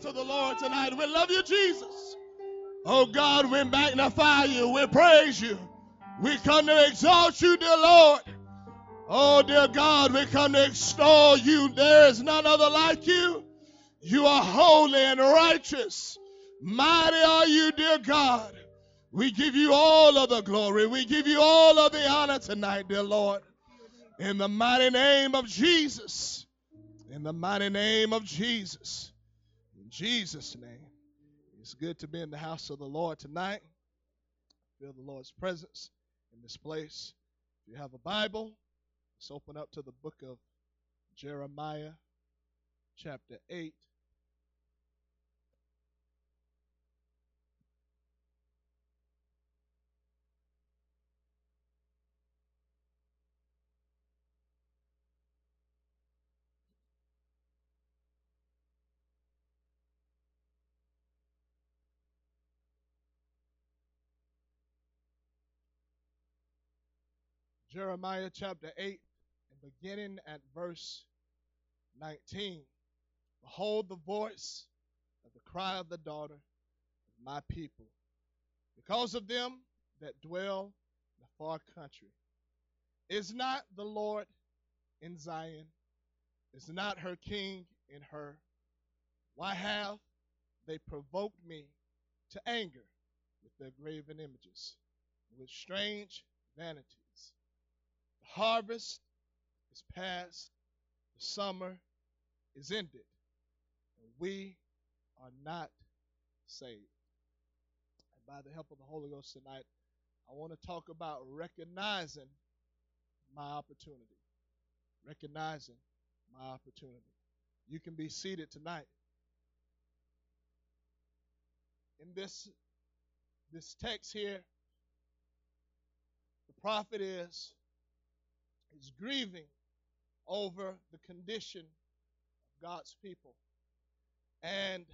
to the Lord tonight. We love you, Jesus. Oh God, we magnify you. We praise you. We come to exalt you, dear Lord. Oh, dear God, we come to extol you. There is none other like you. You are holy and righteous. Mighty are you, dear God. We give you all of the glory. We give you all of the honor tonight, dear Lord. In the mighty name of Jesus. In the mighty name of Jesus. In Jesus' name. It's good to be in the house of the Lord tonight. Feel the Lord's presence in this place. If you have a Bible, let's open up to the book of Jeremiah, chapter 8. Jeremiah chapter 8, and beginning at verse 19. Behold the voice of the cry of the daughter of my people, because of them that dwell in the far country. Is not the Lord in Zion? Is not her king in her? Why have they provoked me to anger with their graven images, with strange vanity? Harvest is past, the summer is ended, and we are not saved. And by the help of the Holy Ghost tonight, I want to talk about recognizing my opportunity. Recognizing my opportunity. You can be seated tonight. In this this text here, the prophet is is grieving over the condition of God's people. And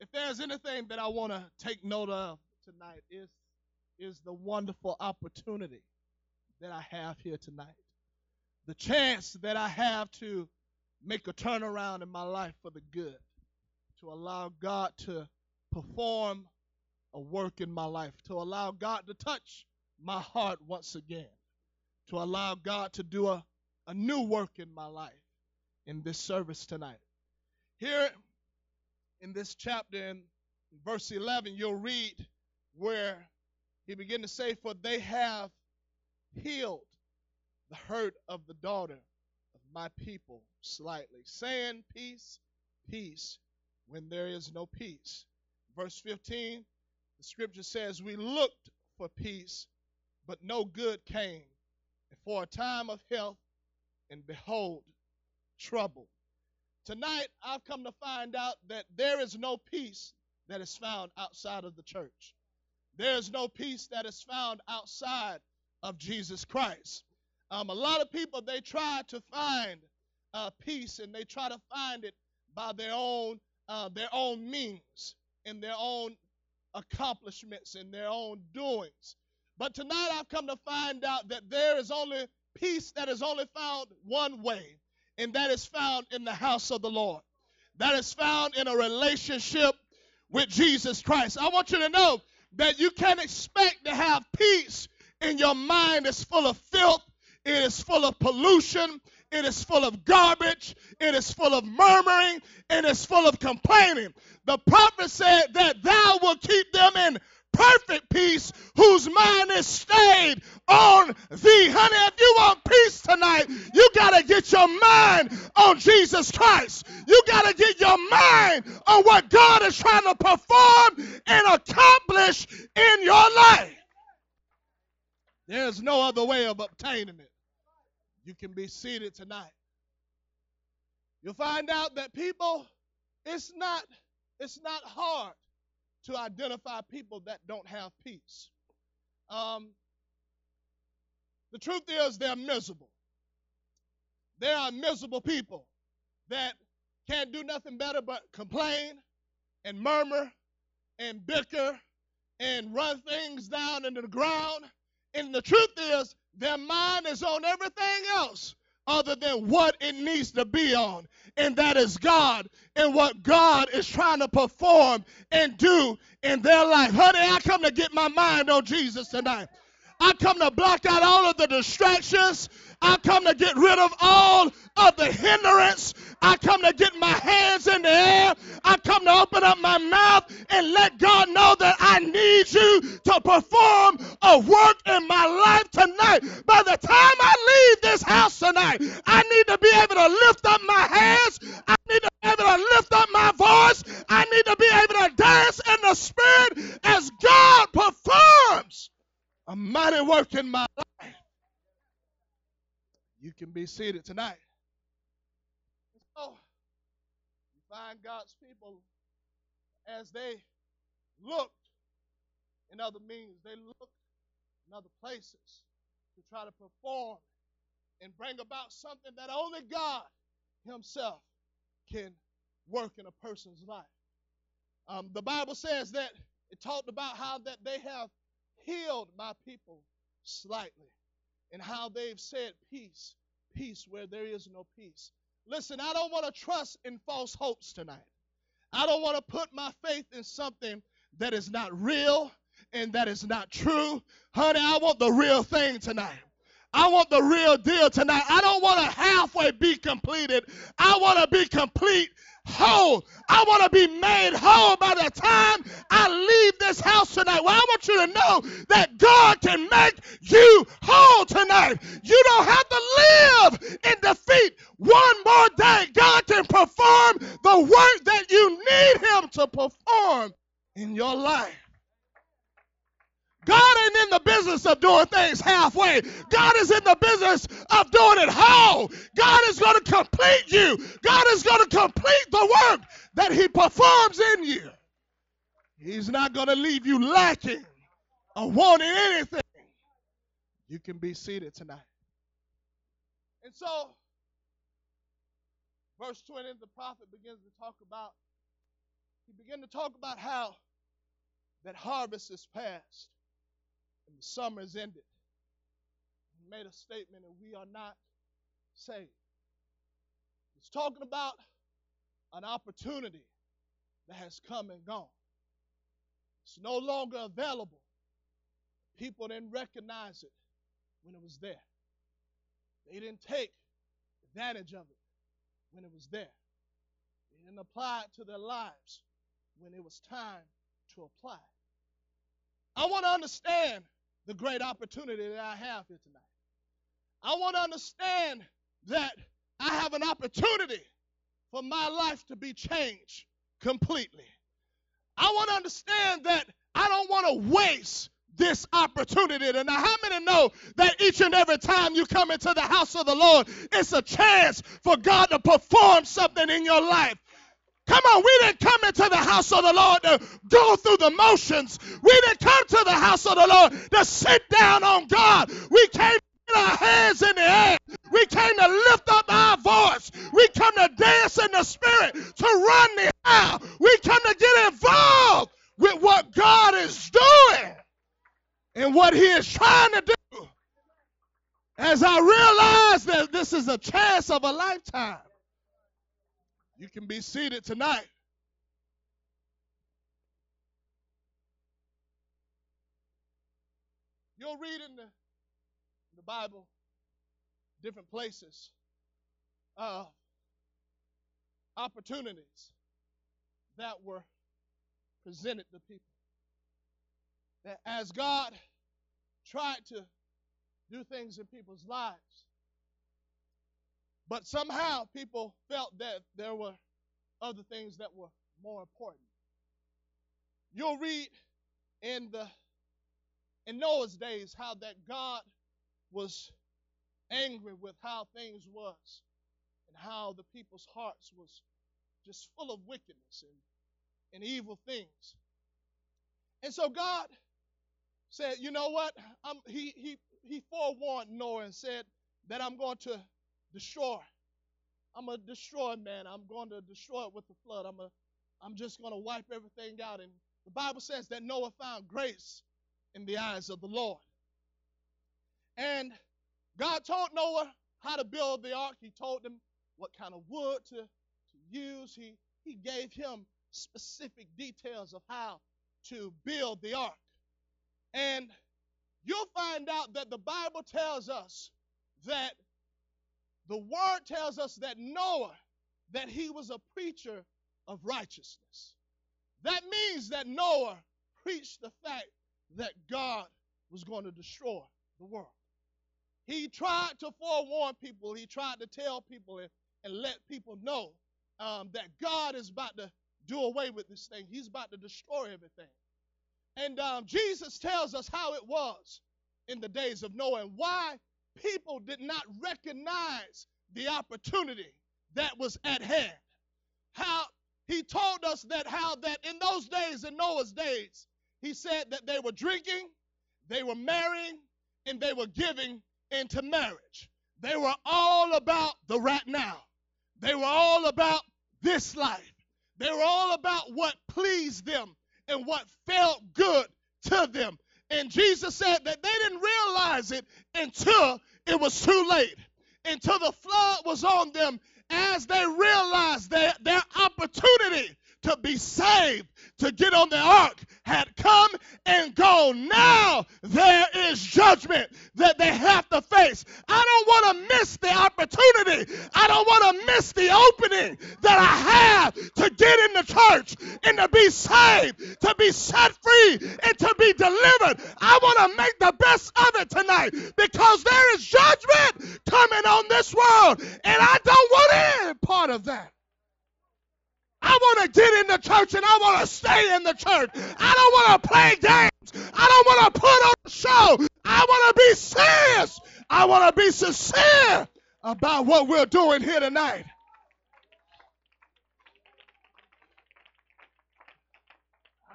if there's anything that I want to take note of tonight is is the wonderful opportunity that I have here tonight. The chance that I have to make a turnaround in my life for the good. To allow God to perform a work in my life, to allow God to touch my heart once again to allow God to do a, a new work in my life in this service tonight. Here in this chapter, in verse 11, you'll read where he began to say, For they have healed the hurt of the daughter of my people slightly, saying, Peace, peace, when there is no peace. Verse 15, the scripture says, We looked for peace but no good came. And for a time of health, and behold, trouble. Tonight, I've come to find out that there is no peace that is found outside of the church. There is no peace that is found outside of Jesus Christ. Um, a lot of people they try to find uh, peace and they try to find it by their own uh, their own means and their own accomplishments and their own doings. But tonight I've come to find out that there is only peace that is only found one way, and that is found in the house of the Lord. That is found in a relationship with Jesus Christ. I want you to know that you can't expect to have peace in your mind is full of filth, it is full of pollution, it is full of garbage, it is full of murmuring, it is full of complaining. The prophet said that thou will keep them in perfect peace whose mind is stayed on thee. Honey, if you want peace tonight, you got to get your mind on Jesus Christ. You got to get your mind on what God is trying to perform and accomplish in your life. There's no other way of obtaining it. You can be seated tonight. You'll find out that people, it's not, it's not hard to identify people that don't have peace. Um, the truth is, they're miserable. There are miserable people that can't do nothing better but complain and murmur and bicker and run things down into the ground. And the truth is, their mind is on everything else other than what it needs to be on, and that is God and what God is trying to perform and do in their life. Honey, I come to get my mind on Jesus tonight. I come to block out all of the distractions. I come to get rid of all of the hindrance. I come to get my hands in the air. I come to open up my mouth and let God know that I need you to perform a work in my life tonight. By the time tonight. So, you find God's people as they looked in other means, they looked in other places to try to perform and bring about something that only God Himself can work in a person's life. Um, the Bible says that it talked about how that they have healed my people slightly and how they've said peace, peace where there is no peace. Listen, I don't want to trust in false hopes tonight. I don't want to put my faith in something that is not real and that is not true. Honey, I want the real thing tonight. I want the real deal tonight. I don't want to halfway be completed. I want to be complete whole. I want to be made whole by the time I leave this house tonight. Well, I you to know that God can make you whole tonight. You don't have to live in defeat one more day. God can perform the work that you need Him to perform in your life. God ain't in the business of doing things halfway. God is in the business of doing it whole. God is going to complete you. God is going to complete the work that He performs in you. He's not going to leave you lacking or wanting anything. You can be seated tonight. And so, verse 20, the prophet begins to talk about, he began to talk about how that harvest is past and the summer is ended. He made a statement, that we are not saved. He's talking about an opportunity that has come and gone. It's no longer available. People didn't recognize it when it was there. They didn't take advantage of it when it was there. They didn't apply it to their lives when it was time to apply. I want to understand the great opportunity that I have here tonight. I want to understand that I have an opportunity for my life to be changed completely. I want to understand that I don't want to waste this opportunity. And now, how many know that each and every time you come into the house of the Lord, it's a chance for God to perform something in your life? Come on, we didn't come into the house of the Lord to go through the motions. We didn't come to the house of the Lord to sit down on God. We came put our hands in the air. We came to lift up our voice. We come to dance in the spirit, to run the aisle. We come to get involved with what God is doing and what He is trying to do. As I realize that this is a chance of a lifetime. You can be seated tonight. You'll read in the, the Bible, different places, uh, opportunities that were presented to people. That as God tried to do things in people's lives, but somehow people felt that there were other things that were more important. You'll read in the in Noah's days how that God was angry with how things was and how the people's hearts was just full of wickedness and, and evil things. And so God said, you know what? I'm, he, he, he forewarned Noah and said that I'm going to destroy. I'm a destroy man. I'm going to destroy it with the flood. I'm, a, I'm just going to wipe everything out. And the Bible says that Noah found grace in the eyes of the Lord. And God told Noah how to build the ark. He told him what kind of wood to, to use. He, he gave him specific details of how to build the ark. And you'll find out that the Bible tells us that the word tells us that Noah, that he was a preacher of righteousness. That means that Noah preached the fact that God was going to destroy the world. He tried to forewarn people, he tried to tell people and, and let people know um, that God is about to do away with this thing, He's about to destroy everything. And um, Jesus tells us how it was in the days of Noah and why people did not recognize the opportunity that was at hand. How he told us that how that in those days, in Noah's days, he said that they were drinking, they were marrying, and they were giving into marriage. They were all about the right now. They were all about this life. They were all about what pleased them and what felt good to them. And Jesus said that they didn't realize it until it was too late, until the flood was on them as they realized their, their opportunity to be saved, to get on the ark, had come and gone. Now there is judgment that they have to face. I don't want to miss the opportunity. I don't want to miss the opening that I have to get in the church and to be saved, to be set free, and to be delivered. I want to make the best of it tonight because there is judgment coming on this world, and I don't want any part of that. I want to get in the church and I want to stay in the church. I don't want to play games. I don't want to put on a show. I want to be serious. I want to be sincere about what we're doing here tonight.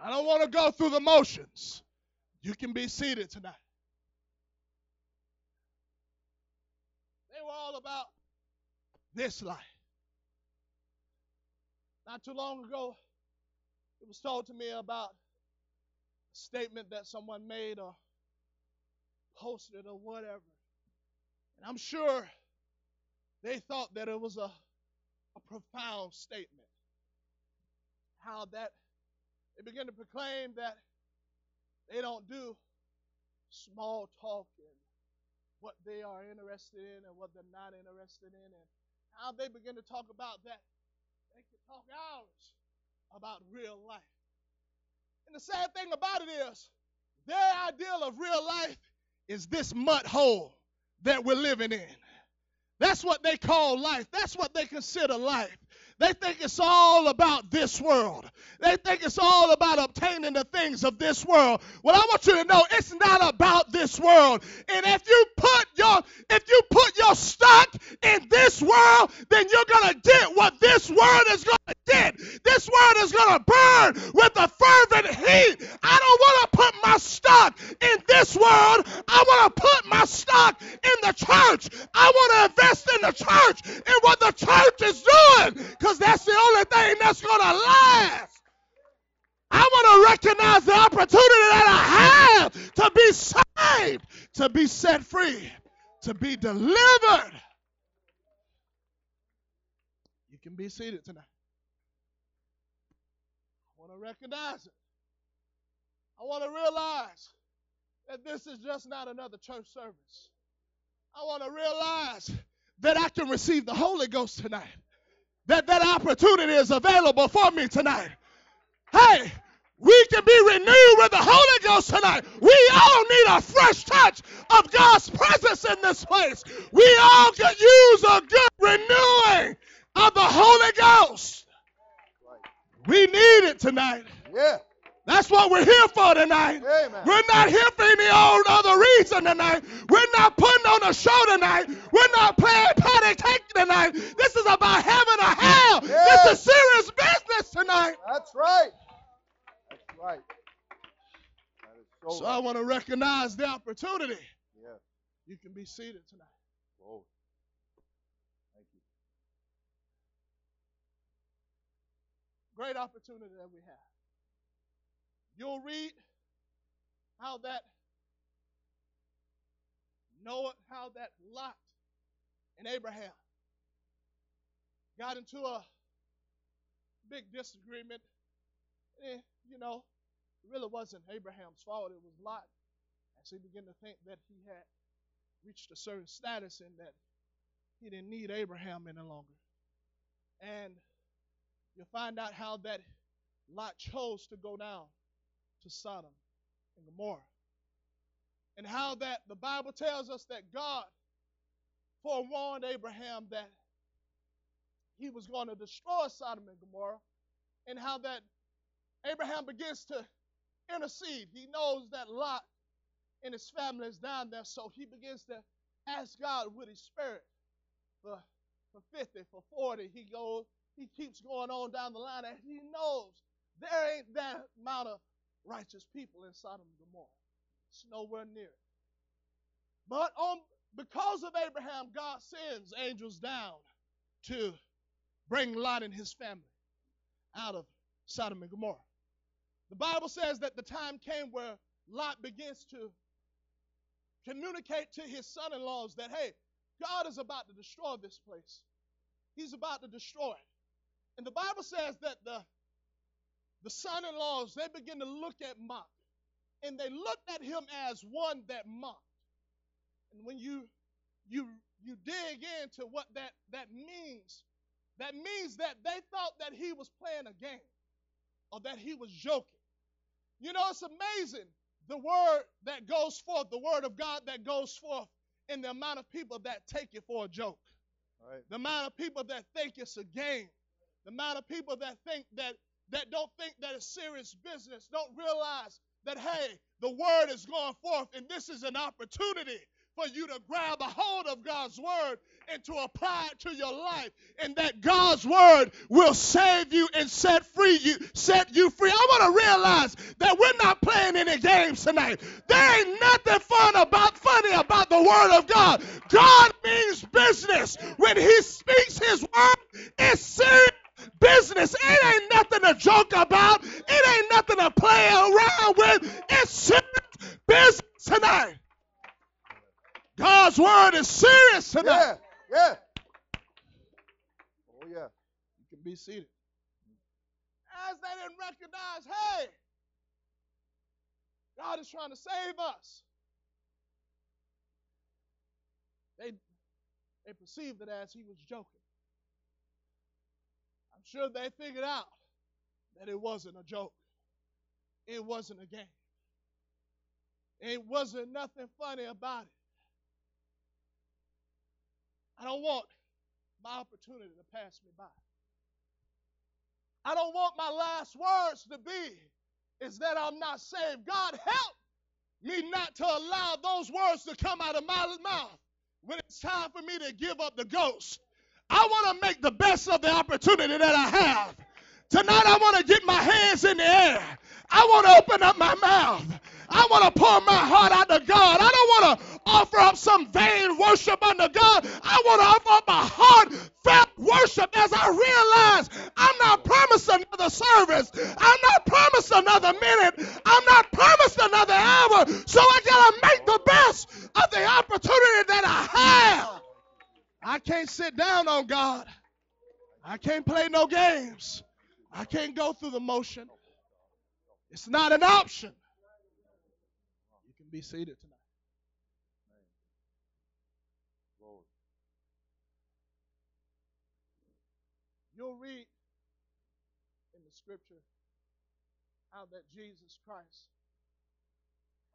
I don't want to go through the motions. You can be seated tonight. They were all about this life. Not too long ago, it was told to me about a statement that someone made or posted or whatever. And I'm sure they thought that it was a, a profound statement. How that they began to proclaim that they don't do small talk and what they are interested in and what they're not interested in, and how they begin to talk about that talk hours about real life. And the sad thing about it is, their ideal of real life is this mud hole that we're living in. That's what they call life. That's what they consider life. They think it's all about this world. They think it's all about obtaining the things of this world. Well, I want you to know it's not about this world. And if you put your if you put your stock in this world, then you're gonna get what this world is gonna get. This world is gonna burn with a fervent heat. I don't want to put my stock in this world. I want to put my stock in the church. I want to invest in the church and what the church is doing because that's the only thing that's going to last. I want to recognize the opportunity that I have to be saved, to be set free, to be delivered. Can be seated tonight. I want to recognize it. I want to realize that this is just not another church service. I want to realize that I can receive the Holy Ghost tonight. That that opportunity is available for me tonight. Hey, we can be renewed with the Holy Ghost tonight. We all need a fresh touch of God's presence in this place. We all could use a good renewing of the Holy Ghost. We need it tonight. Yeah. That's what we're here for tonight. Amen. We're not here for any old other reason tonight. We're not putting on a show tonight. We're not playing patty cake tonight. This is about heaven or hell. Yeah. This is serious business tonight. That's right. That's right. That so, So I want to recognize the opportunity. Yeah. You can be seated tonight. Whoa. Thank you. Great opportunity that we have. You'll read how that Noah, how that Lot and Abraham got into a big disagreement. Eh, you know, it really wasn't Abraham's fault, it was Lot. As he began to think that he had reached a certain status and that he didn't need Abraham any longer. And you find out how that Lot chose to go down to Sodom and Gomorrah. And how that the Bible tells us that God forewarned Abraham that he was going to destroy Sodom and Gomorrah, and how that Abraham begins to intercede. He knows that Lot and his family is down there, so he begins to ask God with his spirit for, for 50, for 40. He goes, he keeps going on down the line, and he knows there ain't that amount of righteous people in Sodom and Gomorrah. It's nowhere near it. But on because of Abraham, God sends angels down to bring Lot and his family out of Sodom and Gomorrah. The Bible says that the time came where Lot begins to communicate to his son in laws that, hey, God is about to destroy this place. He's about to destroy it. And the Bible says that the, the son in laws, they begin to look at mock. And they looked at him as one that mocked. And when you you you dig into what that, that means, that means that they thought that he was playing a game or that he was joking. You know, it's amazing the word that goes forth, the word of God that goes forth, and the amount of people that take it for a joke. Right. The amount of people that think it's a game. The amount of people that think that that don't think that it's serious business, don't realize that hey, the word is going forth and this is an opportunity for you to grab a hold of God's word and to apply it to your life and that God's word will save you and set free you set you free. I want to realize that we're not playing any games tonight. There ain't nothing fun about funny about the word of God. God means business. When he speaks his word, it's serious business. It ain't nothing to joke about. It ain't nothing to play around with. It's serious business tonight. God's word is serious tonight. Yeah, yeah. Oh, yeah. You can be seated. As they didn't recognize, hey, God is trying to save us. They they perceived it as he was joking. I'm sure they figured out that it wasn't a joke. It wasn't a game. It wasn't nothing funny about it. I don't want my opportunity to pass me by. I don't want my last words to be is that I'm not saved. God help me not to allow those words to come out of my mouth when it's time for me to give up the ghost. I want to make the best of the opportunity that I have. Tonight I want to get my hands in the air. I want to open up my mouth. I want to pour my heart out to God. I don't want to offer up some vain worship unto God. I want to offer up my heartfelt worship as I realize I'm not promised another service. I'm not promised another minute. I'm not promised another hour. So I got to make the best of the opportunity that I have. I can't sit down on God. I can't play no games. I can't go through the motion. It's not an option. You can be seated tonight. You'll read in the scripture how that Jesus Christ,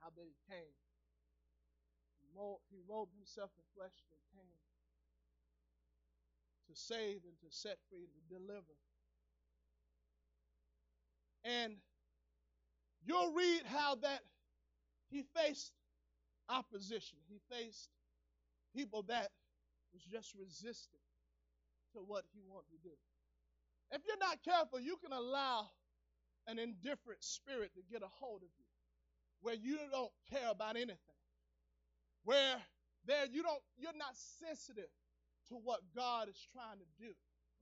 how that he came. He ro- He robed himself in flesh and save and to set free and to deliver. And you'll read how that he faced opposition. He faced people that was just resistant to what he wanted to do. If you're not careful, you can allow an indifferent spirit to get a hold of you where you don't care about anything. Where there you don't you're not sensitive to what God is trying to do.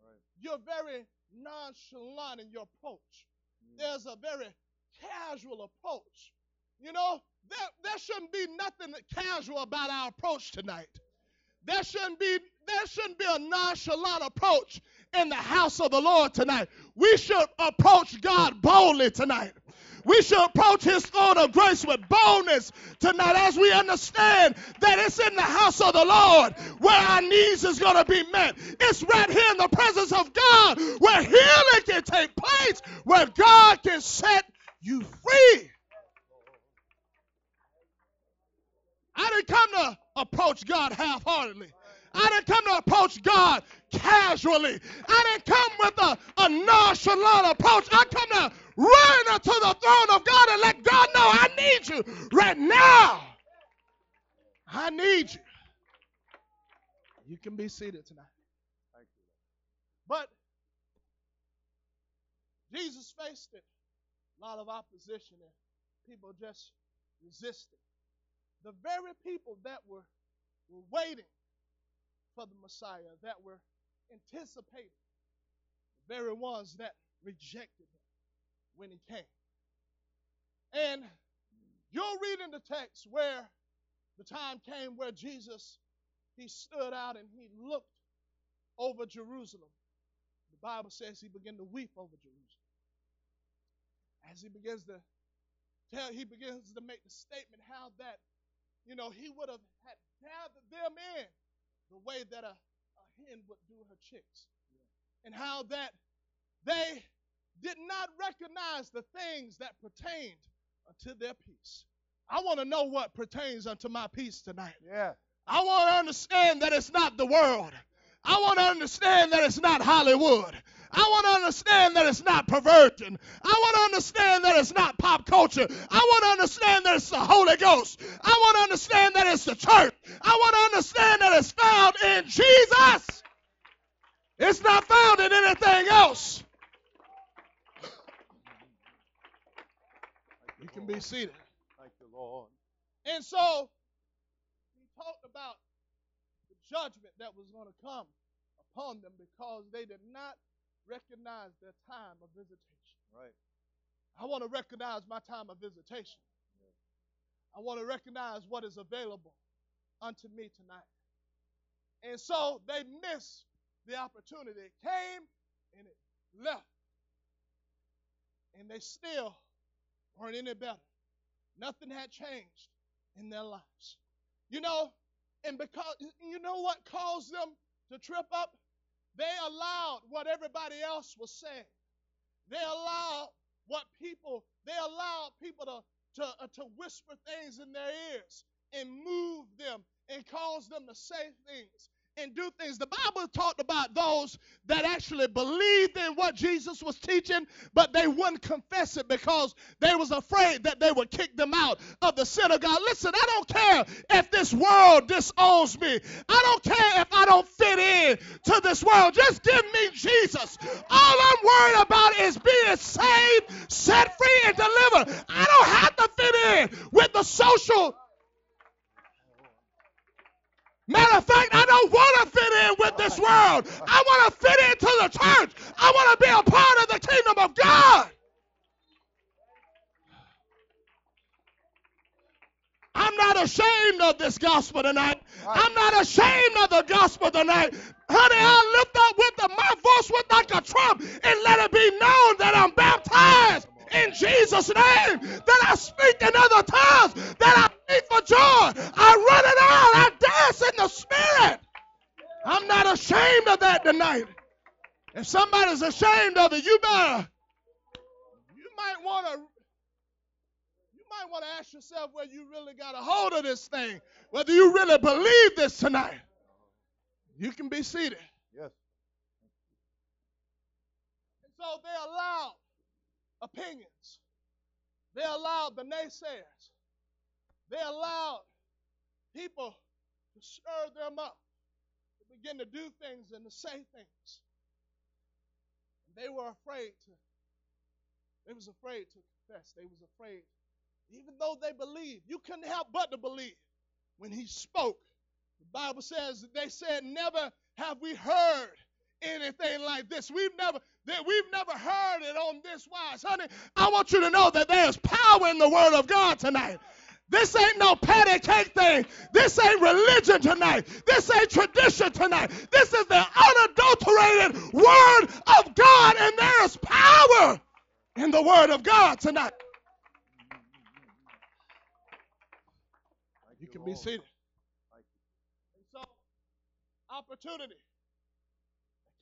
Right. You're very nonchalant in your approach. Mm. There's a very casual approach. You know, there, there shouldn't be nothing casual about our approach tonight. There shouldn't be there shouldn't be a nonchalant approach in the house of the Lord tonight. We should approach God boldly tonight. We should approach his throne of grace with boldness tonight as we understand that it's in the house of the Lord where our needs is going to be met. It's right here in the presence of God where healing can take place, where God can set you free. I didn't come to approach God half heartedly. I didn't come to approach God casually. I didn't come with a, a nonchalant approach. I come to run unto the throne of God and let God know I need you right now. I need you. You can be seated tonight. Thank you. But Jesus faced it. A lot of opposition and people just resisted. The very people that were, were waiting for the Messiah, that were anticipating, the very ones that rejected him when he came. And you'll read in the text where the time came where Jesus he stood out and he looked over Jerusalem. The Bible says he began to weep over Jerusalem. As he begins to tell, he begins to make the statement how that, you know, he would have had gathered them in the way that a, a hen would do her chicks. And how that they did not recognize the things that pertained unto their peace. I want to know what pertains unto my peace tonight. Yeah. I want to understand that it's not the world. I want to understand that it's not Hollywood. I want to understand that it's not perverting. I want to understand that it's not pop culture. I want to understand that it's the Holy Ghost. I want to understand that it's the church. I want to understand that it's found in Jesus. It's not found in anything else. Thank You can be seated. Thank you, Lord. And so he talked about the judgment that was going to come upon them because they did not recognize their time of visitation. Right. I want to recognize my time of visitation. I want to recognize what is available unto me tonight. And so they missed the opportunity. It came and it left. And they still weren't any better. Nothing had changed in their lives. You know, and because you know what caused them to trip up? They allowed what everybody else was saying. They allowed what people, they allowed people to, to, uh, to whisper things in their ears and move them and cause them to say things and do things. The Bible talked about those that actually believed in what Jesus was teaching, but they wouldn't confess it because they was afraid that they would kick them out of the synagogue. Listen, I don't care if this world disowns me. I don't care if I don't fit in to this world. Just give me Jesus. All I'm worried about is being saved, set free, and delivered. I don't have to fit in with the social Matter of fact, I don't want to fit in with this world. I want to fit into the church. I want to be a part of the kingdom of God. I'm not ashamed of this gospel tonight. I'm not ashamed of the gospel tonight. Honey, I lift up with the, my voice with like a trump and let it be known that I'm baptized in Jesus' name, that I speak in other tongues, that I speak for joy. I run it out. I in the spirit. I'm not ashamed of that tonight. If somebody's ashamed of it, you better, you might want to, you might want to ask yourself whether you really got a hold of this thing, whether you really believe this tonight. You can be seated. Yes. And so they allowed opinions. They allowed the naysayers. They allowed people to stir them up, to begin to do things and to say things. And they were afraid to, they was afraid to confess. They was afraid, even though they believed. You couldn't help but to believe when he spoke. The Bible says they said, Never have we heard anything like this. We've never that we've never heard it on this wise. Honey, I want you to know that there's power in the word of God tonight. This ain't no patty cake thing. This ain't religion tonight. This ain't tradition tonight. This is the unadulterated Word of God, and there is power in the Word of God tonight. You can be seated. And so, opportunity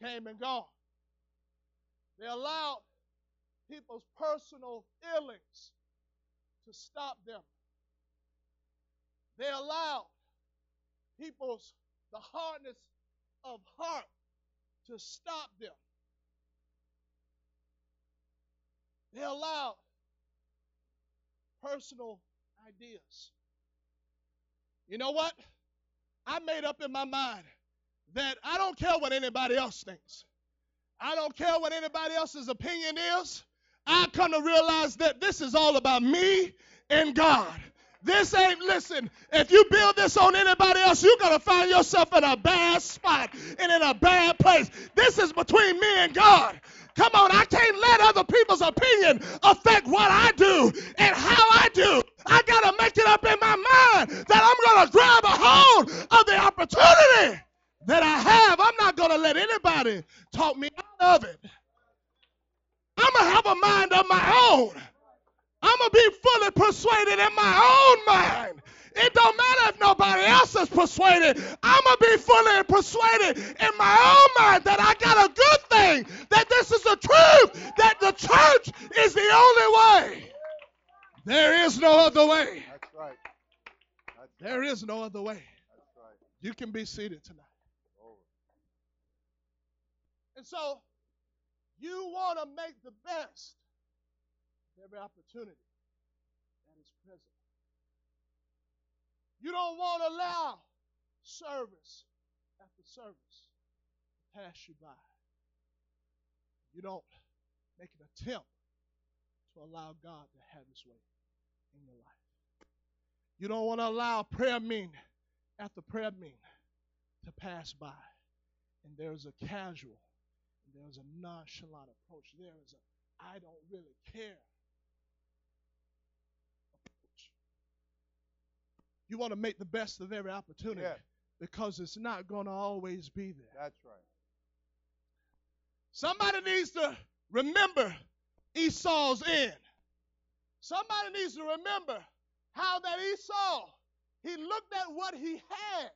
came and gone. They allowed people's personal feelings to stop them. They allowed people's the hardness of heart to stop them. They allowed personal ideas. You know what? I made up in my mind that I don't care what anybody else thinks. I don't care what anybody else's opinion is. I come to realize that this is all about me and God. This ain't, listen, if you build this on anybody else, you're going to find yourself in a bad spot and in a bad place. This is between me and God. Come on, I can't let other people's opinion affect what I do and how I do. I got to make it up in my mind that I'm going to grab a hold of the opportunity that I have. I'm not going to let anybody talk me out of it. I'm going to have a mind of my own. Going to be fully persuaded in my own mind. It don't matter if nobody else is persuaded. I'm going to be fully persuaded in my own mind that I got a good thing, that this is the truth, that the church is the only way. There is no other way. That's right. That's, There is no other way. that's right. You can be seated tonight. Glory. And so you want to make the best of every opportunity that is present. You don't want to allow service after service to pass you by. You don't make an attempt to allow God to have his way in your life. You don't want to allow prayer meeting after prayer meeting to pass by. And there's a casual there's a nonchalant approach. There is a I don't really care You want to make the best of every opportunity Yeah. because it's not going to always be there. That's right. Somebody needs to remember Esau's end. Somebody needs to remember how that Esau, he looked at what he had,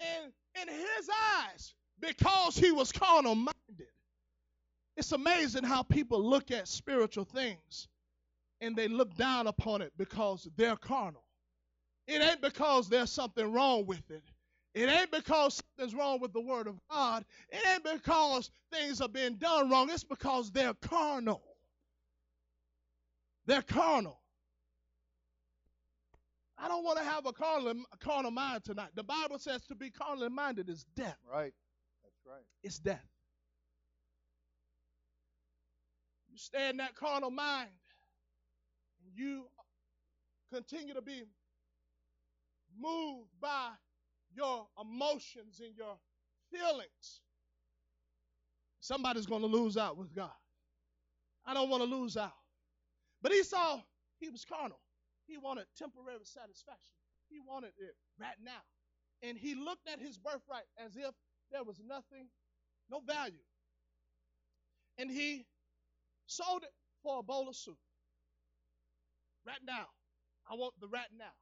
and in his eyes, because he was carnal minded. It's amazing how people look at spiritual things and they look down upon it because they're carnal. It ain't because there's something wrong with it. It ain't because something's wrong with the Word of God. It ain't because things are being done wrong. It's because they're carnal. They're carnal. I don't want to have a carnal, a carnal mind tonight. The Bible says to be carnally minded is death. Right. That's right. It's death. You stay in that carnal mind, and you continue to be moved by your emotions and your feelings. Somebody's going to lose out with God. I don't want to lose out. But Esau, he was carnal. He wanted temporary satisfaction. He wanted it right now. And he looked at his birthright as if there was nothing, no value. And he sold it for a bowl of soup. Right now. I want the right now.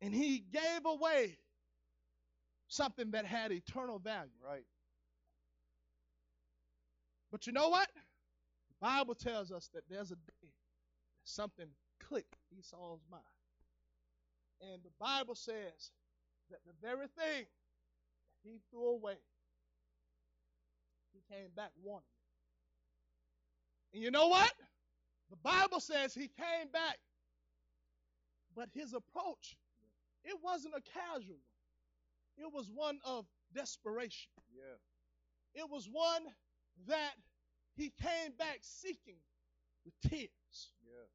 And he gave away something that had eternal value. Right. But you know what? The Bible tells us that there's a day that something clicked in Esau's mind. And the Bible says that the very thing that he threw away, he came back wanting it. And you know what? The Bible says he came back, but his approach, it wasn't a casual one. It was one of desperation. Yeah. It was one that he came back seeking with tears. Yeah.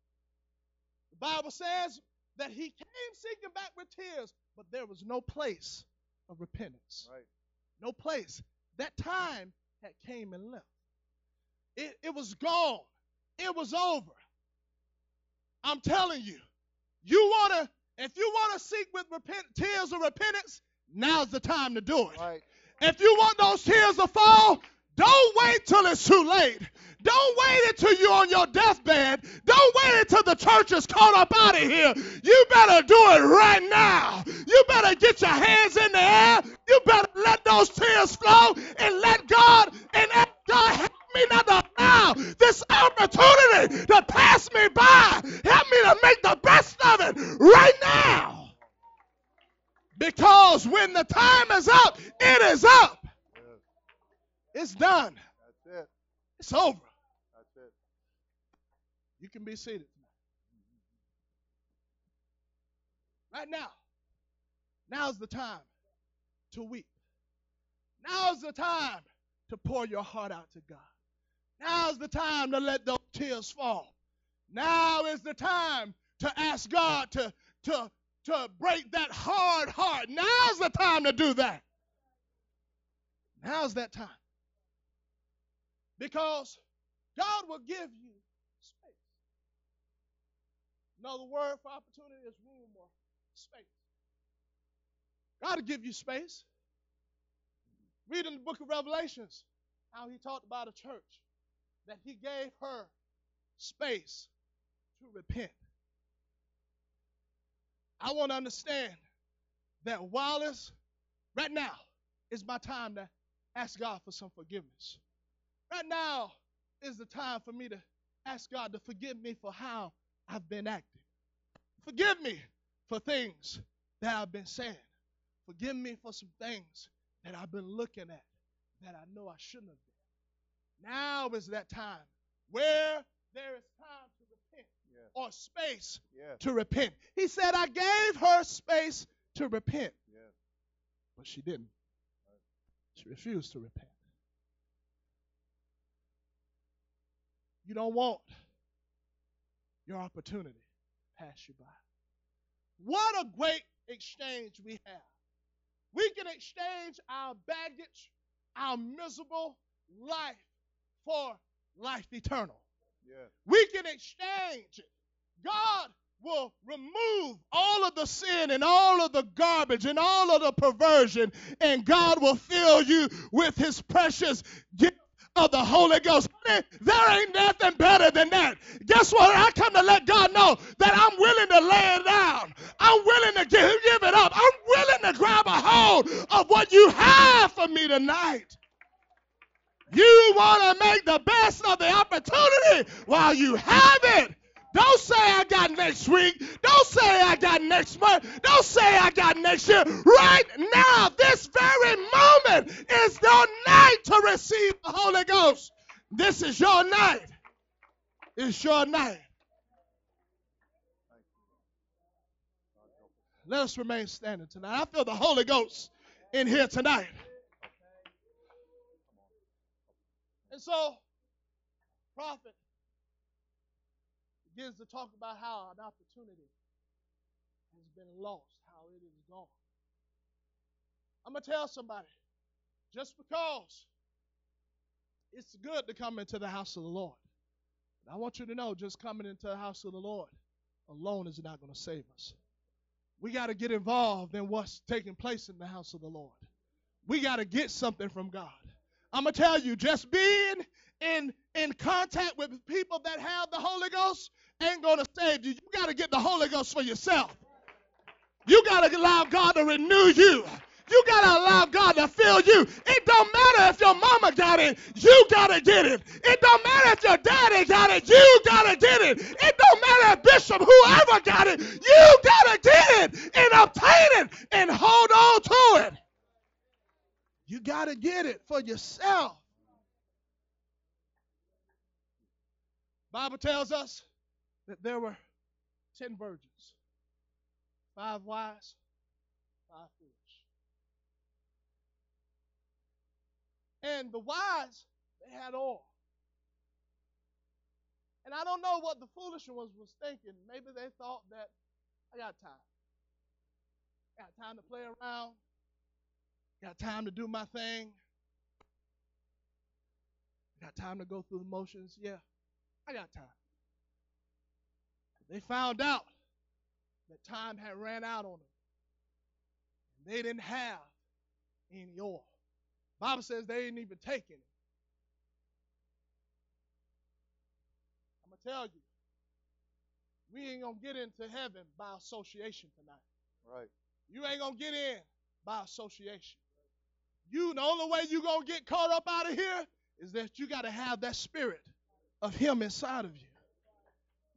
The Bible says that he came seeking back with tears, but there was no place of repentance. Right. No place. That time had came and left. It, it was gone. It was over. I'm telling you, You want to, if you want to seek with repent, tears of repentance, now's the time to do it. Right. If you want those tears to fall, don't wait till it's too late. Don't wait until you're on your deathbed. Don't wait until the church is caught up out of here. You better do it right now. You better get your hands in the air. You better let those tears flow and let God and ask God help me not to allow this opportunity to pass me by. Help me to make the best of it right now. Because when the time is up, it is up. It's done. That's it. It's over. That's it. You can be seated Right now. Now's the time to weep. Now's the time to pour your heart out to God. Now's the time to let those tears fall. Now is the time to ask God to, to, to break that hard heart. Now's the time to do that. Now's that time. Because God will give you space. Another word for opportunity is room or space. God will give you space. Read in the book of Revelations how he talked about a church that he gave her space to repent. I want to understand that while it's right now is my time to ask God for some forgiveness. Right now is the time for me to ask God to forgive me for how I've been acting. Forgive me for things that I've been saying. Forgive me for some things that I've been looking at that I know I shouldn't have been. Now is that time where there is time. Or space Yes. to repent. He said, I gave her space to repent, Yes. but she didn't. She refused to repent. You don't want your opportunity pass you by. What a great exchange we have. We can exchange our baggage, our miserable life for life eternal. Yes. We can exchange it. God will remove all of the sin and all of the garbage and all of the perversion, and God will fill you with His precious gift of the Holy Ghost. There ain't nothing better than that. Guess what? I come to let God know that I'm willing to lay it down. I'm willing to give, give it up. I'm willing to grab a hold of what you have for me tonight. You want to make the best of the opportunity while you have it. Don't say I got next week. Don't say I got next month. Don't say I got next year. Right now, this very moment is your night to receive the Holy Ghost. This is your night. It's your night. Let us remain standing tonight. I feel the Holy Ghost in here tonight. And so, prophet begins to talk about how an opportunity has been lost, how it is gone. I'm going to tell somebody just because it's good to come into the house of the Lord, but I want you to know just coming into the house of the Lord alone is not going to save us. We got to get involved in what's taking place in the house of the Lord. We got to get something from God. I'm gonna tell you, just being in in contact with people that have the Holy Ghost ain't gonna save you. You got to get the Holy Ghost for yourself. You got to allow God to renew you. You got to allow God to fill you. It don't matter if your mama got it, you got to get it. It don't matter if your daddy got it, you got to get it. It don't matter if Bishop, whoever got it, you got to get it and obtain it and hold on to it. You got to get it for yourself. Bible tells us that there were 10 virgins, five wise, five foolish. And the wise, they had oil. And I don't know what the foolish ones was thinking. Maybe they thought that I got time. Got time to play around. Got time to do my thing. Got time to go through the motions. Yeah, I got time. They found out that time had ran out on them. They didn't have any oil. Bible says they didn't even take any. I'm gonna tell you, we ain't gonna get into heaven by association tonight. Right. You ain't gonna get in by association. You the only way you gonna get caught up out of here is that you gotta have that spirit of him inside of you.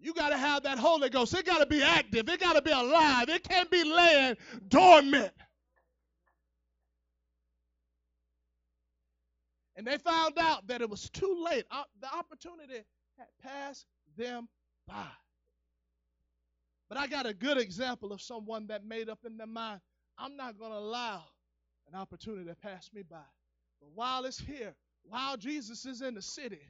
You gotta have that Holy Ghost. It gotta be active. It gotta be alive. It can't be laying dormant. And they found out that it was too late. The opportunity had passed them by. But I got a good example of someone that made up in their mind, I'm not going to allow an opportunity to pass me by. But while it's here, while Jesus is in the city,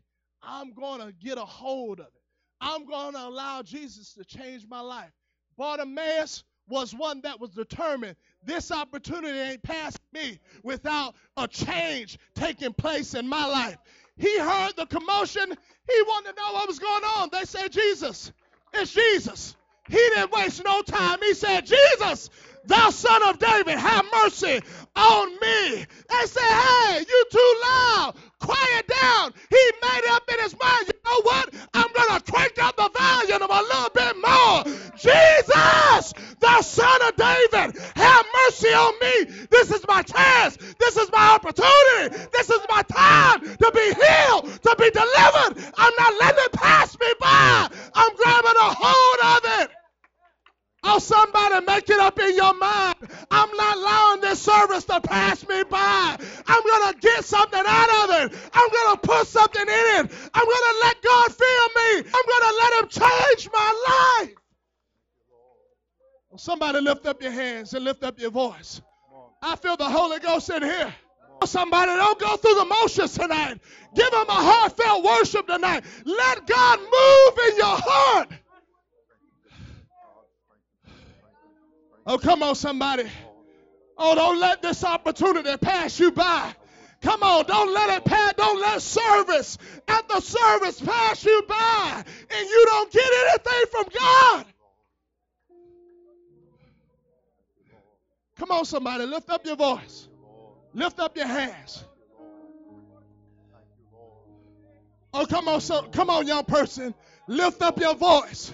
I'm going to get a hold of it. I'm going to allow Jesus to change my life. Bartimaeus was one that was determined this opportunity ain't passing me without a change taking place in my life. He heard the commotion. He wanted to know what was going on. They said, Jesus, it's Jesus. He didn't waste no time. He said, Jesus, thou son of David, have mercy on me. They said, hey, you too loud. Quiet down. He made up in his mind, you know what? I'm going to crank up the volume a little bit more. Jesus, the son of David, have mercy on me. This is my chance. This is my opportunity. This is my time to be healed, to be delivered. I'm not letting it pass me by. I'm grabbing a hold of. Oh, somebody make it up in your mind. I'm not allowing this service to pass me by. I'm going to get something out of it. I'm going to put something in it. I'm going to let God fill me. I'm going to let Him change my life. Somebody lift up your hands and lift up your voice. I feel the Holy Ghost in here. Oh, somebody don't go through the motions tonight. Give him a heartfelt worship tonight. Let God move in your heart. Oh, come on, somebody. Oh, don't let this opportunity pass you by. Come on, don't let it pass. Don't let service at the service pass you by and you don't get anything from God. Come on, somebody, lift up your voice. Lift up your hands. Oh, come on, so come on, young person. Lift up your voice.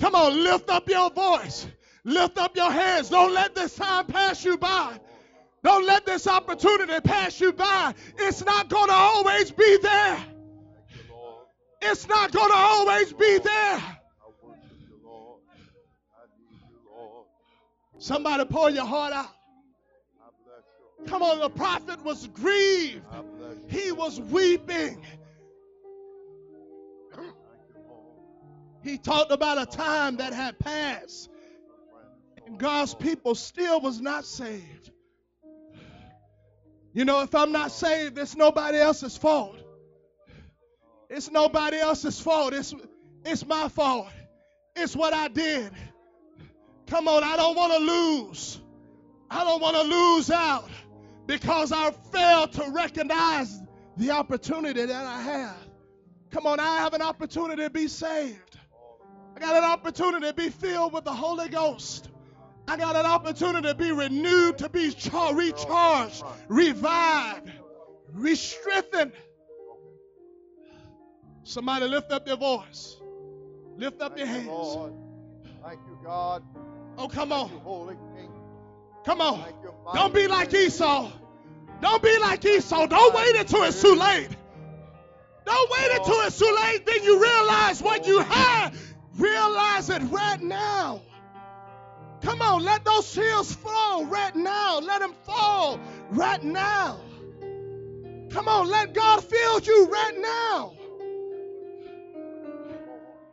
Come on, lift up your voice. Lift up your hands. Don't let this time pass you by. Don't let this opportunity pass you by. It's not going to always be there. It's not going to always be there. Somebody pour your heart out. Come on, the prophet was grieved. He was weeping. He talked about a time that had passed and God's people still was not saved. You know, if I'm not saved, it's nobody else's fault. It's nobody else's fault. It's, it's my fault. It's what I did. Come on, I don't want to lose. I don't want to lose out because I failed to recognize the opportunity that I have. Come on, I have an opportunity to be saved. I got an opportunity to be filled with the Holy Ghost. I got an opportunity to be renewed, to be char- recharged, revived, re-strengthened. Somebody lift up your voice. Lift up your Thank you, hands. Lord. Thank you, God. Oh, come Thank you, on. Holy King. Come on. You, Don't be like Esau. Don't be like Esau. Don't wait until it's too late. Don't wait until it's too late. Then you realize what you had. Realize it right now. Come on, let those tears fall right now. Let them fall right now. Come on, let God fill you right now.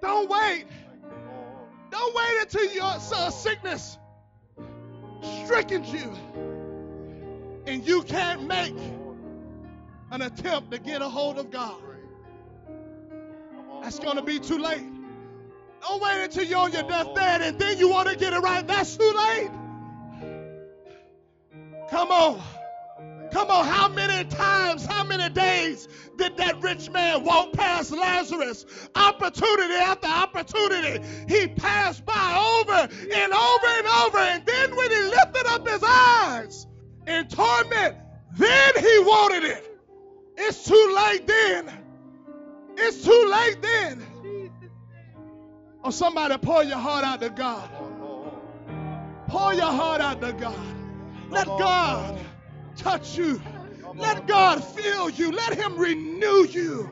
Don't wait. Don't wait until your uh, sickness stricken you and you can't make an attempt to get a hold of God. That's going to be too late. Don't wait until you're on your deathbed and then you want to get it right. That's too late. Come on. Come on, how many times, how many days did that rich man walk past Lazarus? Opportunity after opportunity. He passed by over and over and over. And then when he lifted up his eyes in torment, then he wanted it. It's too late then. It's too late then. Oh, somebody pour your heart out to God. Pour your heart out to God. Let God touch you. Let God fill you. Let Him renew you.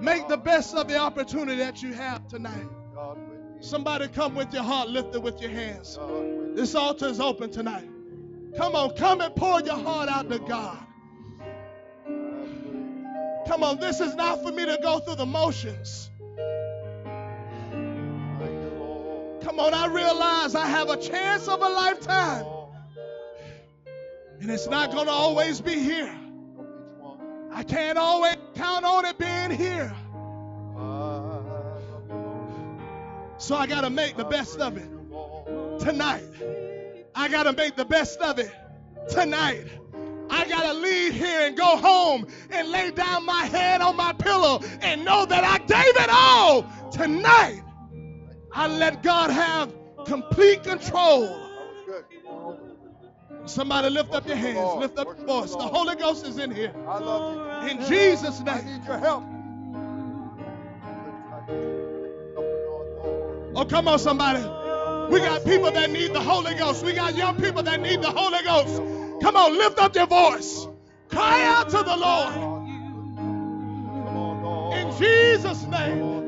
Make the best of the opportunity that you have tonight. Somebody come with your heart lifted with your hands. This altar is open tonight. Come on, come and pour your heart out to God. Come on, this is not for me to go through the motions. Come on, I realize I have a chance of a lifetime. And it's not going to always be here. I can't always count on it being here. So I got to make the best of it tonight. I got to make the best of it tonight. I got to leave here and go home and lay down my head on my pillow and know that I gave it all tonight. I let God have complete control. Somebody lift up your hands, lift up your voice. The Holy Ghost is in here. I love you. In Jesus' I name. need your help. Oh, come on, somebody. We got people that need the Holy Ghost. We got young people that need the Holy Ghost. Come on, lift up your voice. Cry out to the Lord. In Jesus' name.